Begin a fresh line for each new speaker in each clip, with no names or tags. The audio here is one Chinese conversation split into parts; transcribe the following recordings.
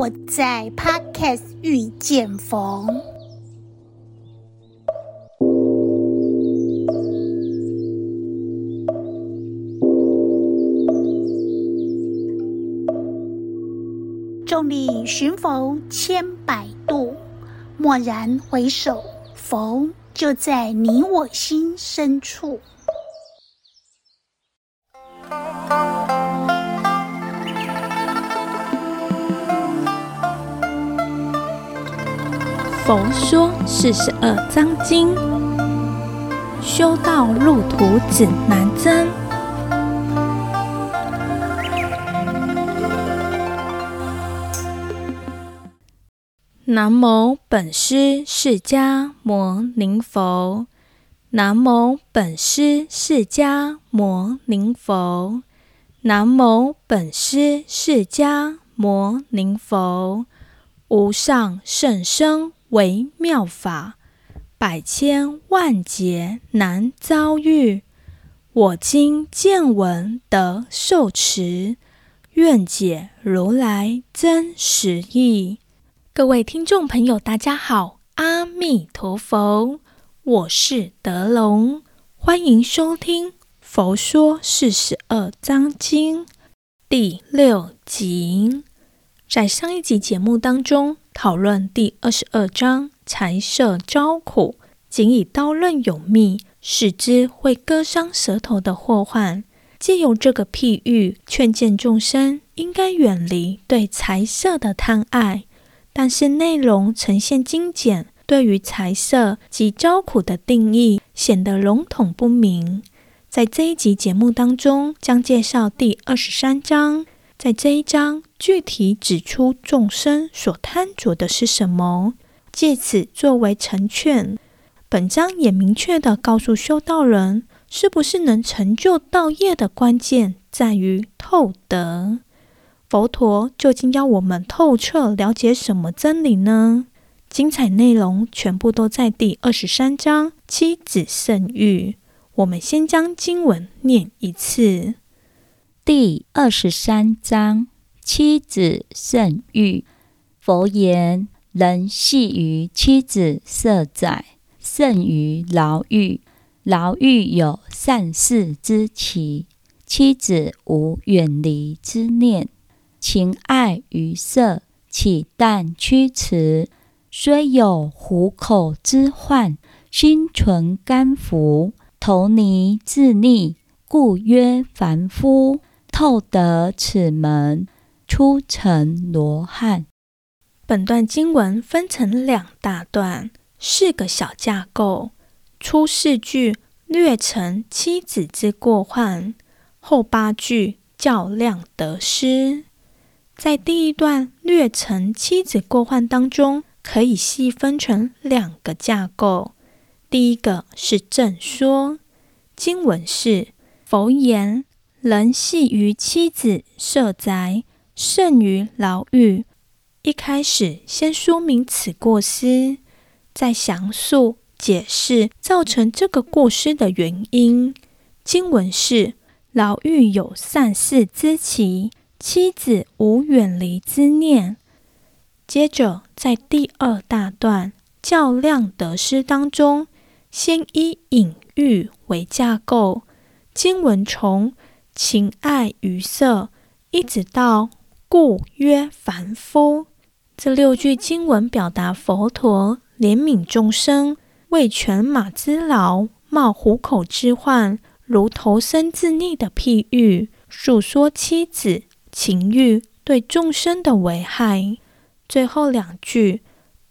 我在 Podcast 遇见逢。众里寻佛千百度，蓦然回首，佛就在你我心深处。
佛说四十二章经，修道路途指南针。南无本师释迦牟尼佛。南无本师释迦牟尼佛。南无本师释迦牟尼佛。无上甚深微妙法，百千万劫难遭遇。我今见闻得受持，愿解如来真实义。各位听众朋友，大家好，阿弥陀佛，我是德龙，欢迎收听《佛说四十二章经》第六集。在上一集节目当中，讨论第二十二章财色招苦，仅以刀刃有蜜，使之会割伤舌头的祸患。借由这个譬喻，劝谏众生应该远离对财色的贪爱。但是内容呈现精简，对于财色及招苦的定义显得笼统不明。在这一集节目当中，将介绍第二十三章。在这一章，具体指出众生所贪着的是什么，借此作为成劝。本章也明确地告诉修道人，是不是能成就道业的关键在于透得。佛陀究竟要我们透彻了解什么真理呢？精彩内容全部都在第二十三章妻子胜欲。我们先将经文念一次。
第二十三章：妻子胜欲。佛言：人系于妻子色载，胜于牢狱。牢狱有善逝之期，妻子无远离之念。情爱于色，岂但驱驰？虽有虎口之患，心存甘伏，投泥自溺，故曰凡夫。透得此门，出成罗汉。
本段经文分成两大段，四个小架构。初四句略陈妻子之过患，后八句较量得失。在第一段略陈妻子过患当中，可以细分成两个架构。第一个是正说，经文是佛言。人系于妻子设宅，胜于牢狱。一开始先说明此过失，再详述解释造成这个过失的原因。经文是：牢狱有散逝之期，妻子无远离之念。接着在第二大段较量得失当中，先以隐喻为架构，经文从。情爱于色，一直到故曰凡夫。这六句经文表达佛陀怜悯众生，为犬马之劳，冒虎口之患，如投身自溺的譬喻，诉说妻子情欲对众生的危害。最后两句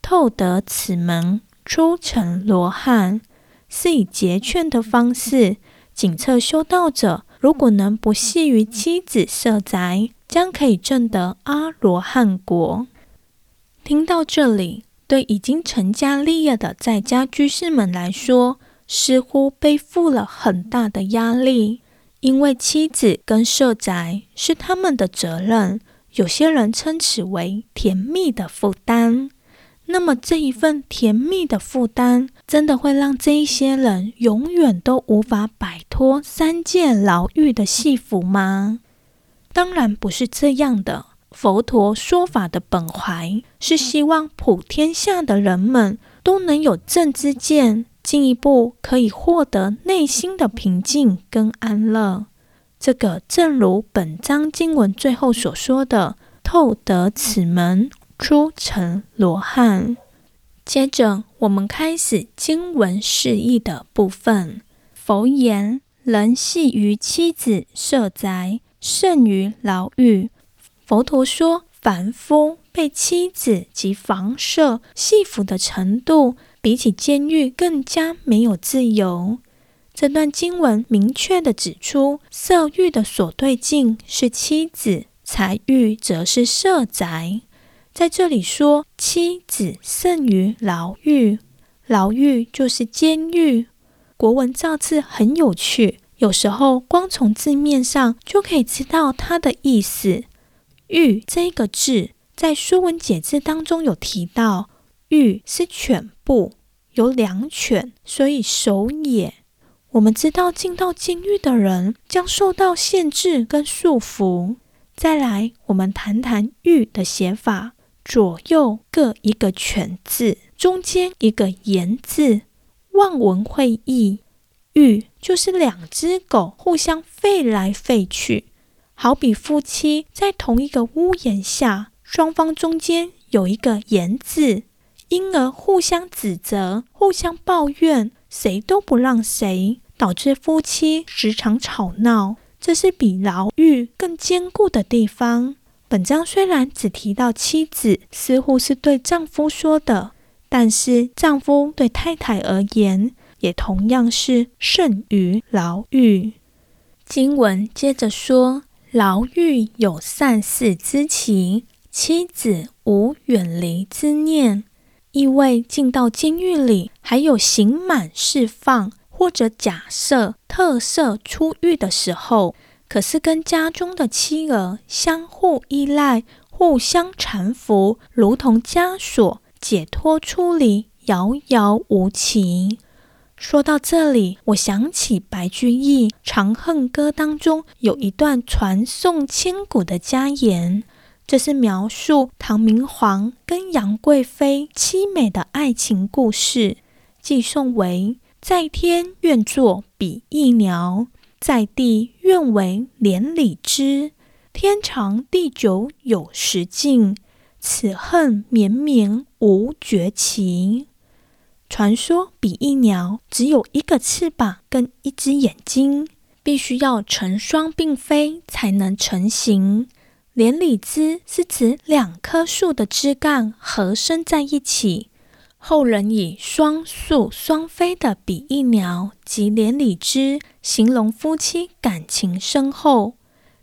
透得此门，出成罗汉，是以结劝的方式，警策修道者。如果能不系于妻子色宅，将可以证得阿罗汉果。听到这里，对已经成家立业的在家居士们来说，似乎背负了很大的压力，因为妻子跟色宅是他们的责任。有些人称此为甜蜜的负担。那么这一份甜蜜的负担，真的会让这一些人永远都无法摆脱三界牢狱的系缚吗？当然不是这样的。佛陀说法的本怀是希望普天下的人们都能有正知见，进一步可以获得内心的平静跟安乐。这个正如本章经文最后所说的：“透得此门，初成罗汉。”接着，我们开始经文释义的部分。佛言：“人系于妻子色宅，甚于牢狱。”佛陀说，凡夫被妻子及房舍系缚的程度，比起监狱更加没有自由。这段经文明确地指出，色欲的所对境是妻子，财欲则是色宅。在这里说，妻子甚于牢狱，牢狱就是监狱。国文造字很有趣，有时候光从字面上就可以知道它的意思。狱这个字在《说文解字》当中有提到，狱是犬部，有两犬，所以守也。我们知道进到监狱的人将受到限制跟束缚。再来，我们谈谈狱的写法，左右各一个犬字，中间一个言字。望文会义，狱就是两只狗互相吠来吠去，好比夫妻在同一个屋檐下，双方中间有一个言字，因而互相指责、互相抱怨，谁都不让谁，导致夫妻时常吵闹。这是比牢狱更坚固的地方。本章虽然只提到妻子，似乎是对丈夫说的。但是，丈夫对太太而言，也同样是甚于牢狱。经文接着说：“牢狱有善事之期，妻子无远离之念。”意味进到监狱里，还有刑满释放，或者假设特赦出狱的时候，可是跟家中的妻儿相互依赖，互相搀扶，如同枷锁。解脱出离，遥遥无期。说到这里，我想起白居易《长恨歌》当中有一段传颂千古的佳言，这是描述唐明皇跟杨贵妃凄美的爱情故事。寄颂为：在天愿作比翼鸟，在地愿为连理枝。天长地久有时尽。此恨绵绵无绝期。传说比翼鸟只有一个翅膀跟一只眼睛，必须要成双并飞才能成行。连理枝是指两棵树的枝干合生在一起，后人以双宿双飞的比翼鸟及连理枝形容夫妻感情深厚。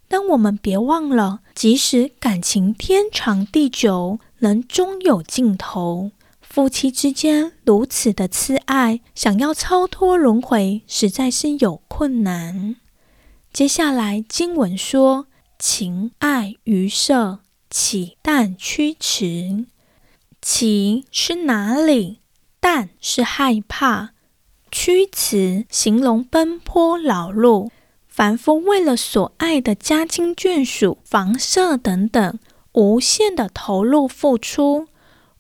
但我们别忘了，即使感情天长地久，能终有尽头，夫妻之间如此的痴爱，想要超脱轮回，实在是有困难。接下来经文说：“情爱于色，岂但驱驰？岂是哪里？但是害怕。屈词形容奔波劳碌。”凡夫为了所爱的家亲眷属、房舍等等，无限的投入付出，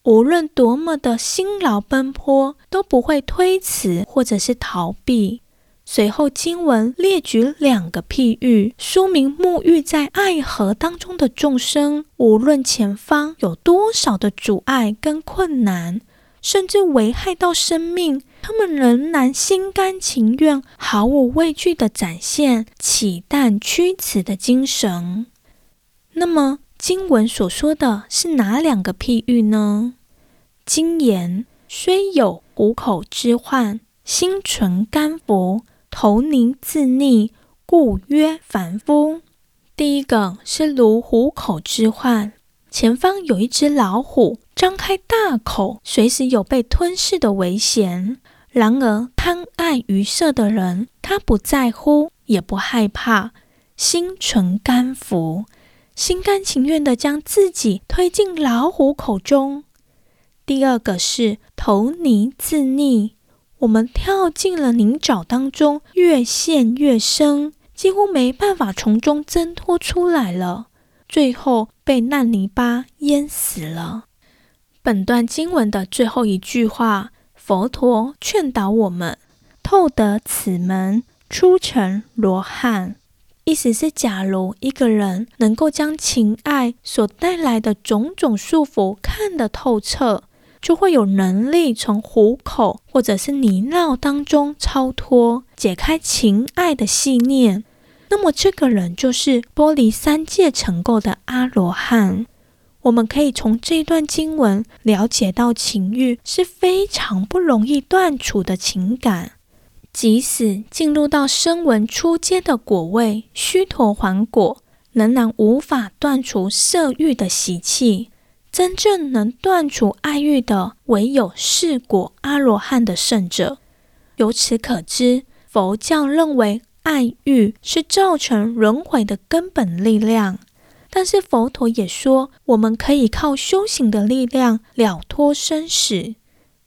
无论多么的辛劳奔波，都不会推辞或者是逃避。随后经文列举两个譬喻，说明沐浴在爱河当中的众生，无论前方有多少的阻碍跟困难。甚至危害到生命，他们仍然心甘情愿、毫无畏惧地展现岂但驱驰的精神。那么，经文所说的是哪两个譬喻呢？经言虽有虎口之患，心存甘伏，头泥自溺，故曰凡夫。第一个是如虎口之患，前方有一只老虎。张开大口，随时有被吞噬的危险。然而，贪爱于色的人，他不在乎，也不害怕，心存甘服，心甘情愿地将自己推进老虎口中。第二个是投泥自溺，我们跳进了泥沼当中，越陷越深，几乎没办法从中挣脱出来了。最后被烂泥巴淹死了。本段经文的最后一句话，佛陀劝导我们：透得此门，出成罗汉。意思是，假如一个人能够将情爱所带来的种种束缚看得透彻，就会有能力从虎口或者是泥淖当中超脱，解开情爱的系念。那么，这个人就是脱离三界尘垢的阿罗汉。我们可以从这段经文了解到，情欲是非常不容易断除的情感。即使进入到声闻初阶的果位须陀洹果，仍然无法断除色欲的习气。真正能断除爱欲的，唯有是果阿罗汉的圣者。由此可知，佛教认为爱欲是造成轮回的根本力量。但是佛陀也说，我们可以靠修行的力量了脱生死。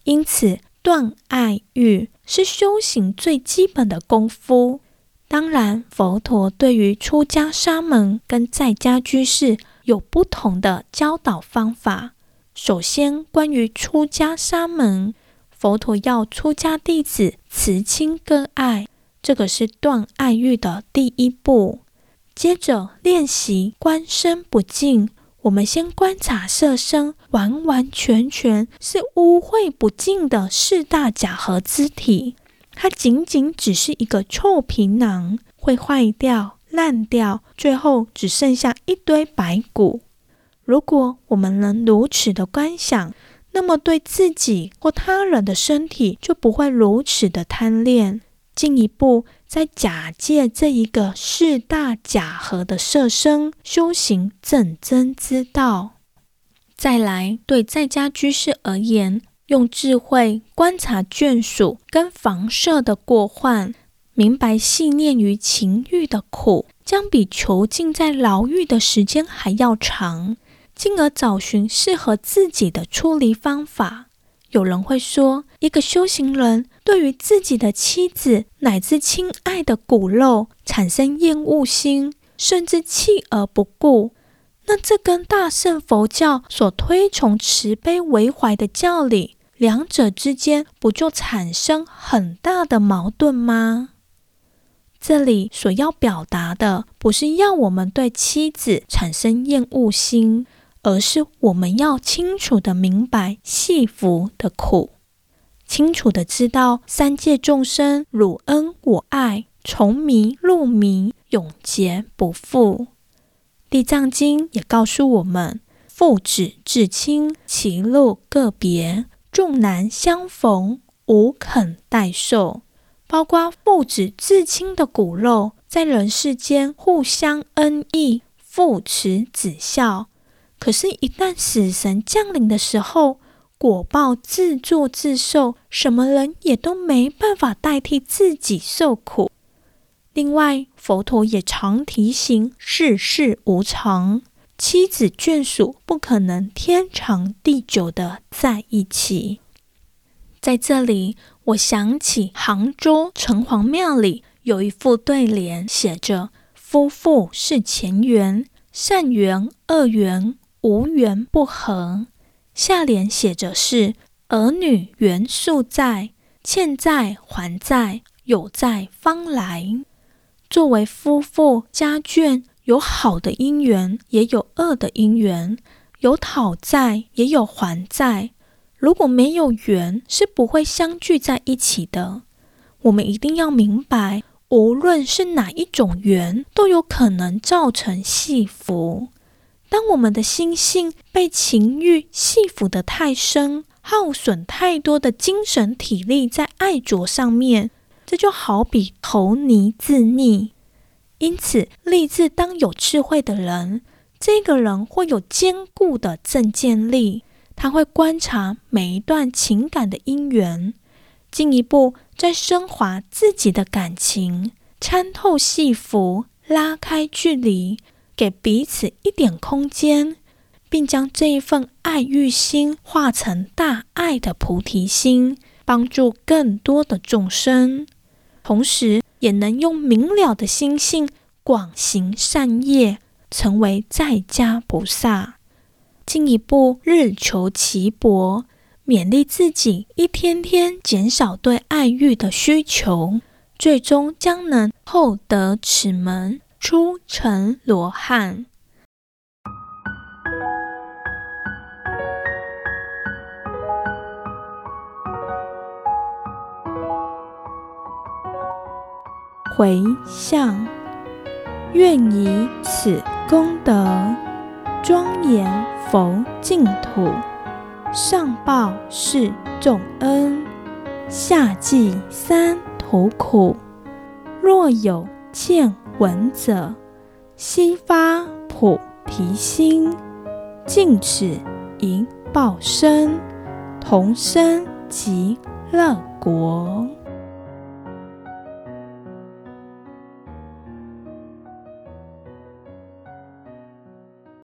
因此，断爱欲是修行最基本的功夫。当然，佛陀对于出家沙门跟在家居士，有不同的教导方法。首先，关于出家沙门，佛陀要出家弟子慈亲割爱，这个是断爱欲的第一步。接着练习观身不净，我们先观察色身完完全全是污秽不净的四大假合之体，它仅仅只是一个臭皮囊，会坏掉。烂掉，最后只剩下一堆白骨。如果我们能如此的观想，那么对自己或他人的身体就不会如此的贪恋。进一步，在假借这一个四大假合的色身修行正真之道。再来，对在家居士而言，用智慧观察眷属跟房舍的过患。明白系念于情欲的苦，将比囚禁在牢狱的时间还要长，进而找寻适合自己的出离方法。有人会说，一个修行人对于自己的妻子乃至亲爱的骨肉产生厌恶心，甚至弃而不顾，那这跟大圣佛教所推崇慈悲为怀的教理，两者之间不就产生很大的矛盾吗？这里所要表达的，不是要我们对妻子产生厌恶心，而是我们要清楚地明白系缚的苦，清楚地知道三界众生汝恩我爱，从迷入迷，永劫不复。地藏经也告诉我们，父子至亲，其路各别，众难相逢，无肯代受。包括父子至亲的骨肉，在人世间互相恩义，父慈子孝。可是，一旦死神降临的时候，果报自作自受，什么人也都没办法代替自己受苦。另外，佛陀也常提醒世事无常，妻子眷属不可能天长地久的在一起。在这里，我想起杭州城隍庙里有一副对联，写着“夫妇是前缘，善缘恶缘无缘不和”。下联写着是“儿女缘素在，欠债还债，有债方来”。作为夫妇家眷，有好的姻缘，也有恶的姻缘，有讨债，也有还债。如果没有缘，是不会相聚在一起的。我们一定要明白，无论是哪一种缘，都有可能造成系缚。当我们的心性被情欲系缚得太深，耗损太多的精神体力在爱着上面，这就好比投泥自溺。因此，立志当有智慧的人，这个人会有坚固的正见力。他会观察每一段情感的因缘，进一步再升华自己的感情，参透戏服，拉开距离，给彼此一点空间，并将这一份爱欲心化成大爱的菩提心，帮助更多的众生，同时也能用明了的心性广行善业，成为在家菩萨，进一步日求其薄，勉励自己一天天减少对爱欲的需求，最终将能厚德此门，出成罗汉。回向，愿以此功德，庄严佛净土，上报四重恩，下济三途苦。若有见闻者，悉发菩提心，尽此一报身，同生极乐国。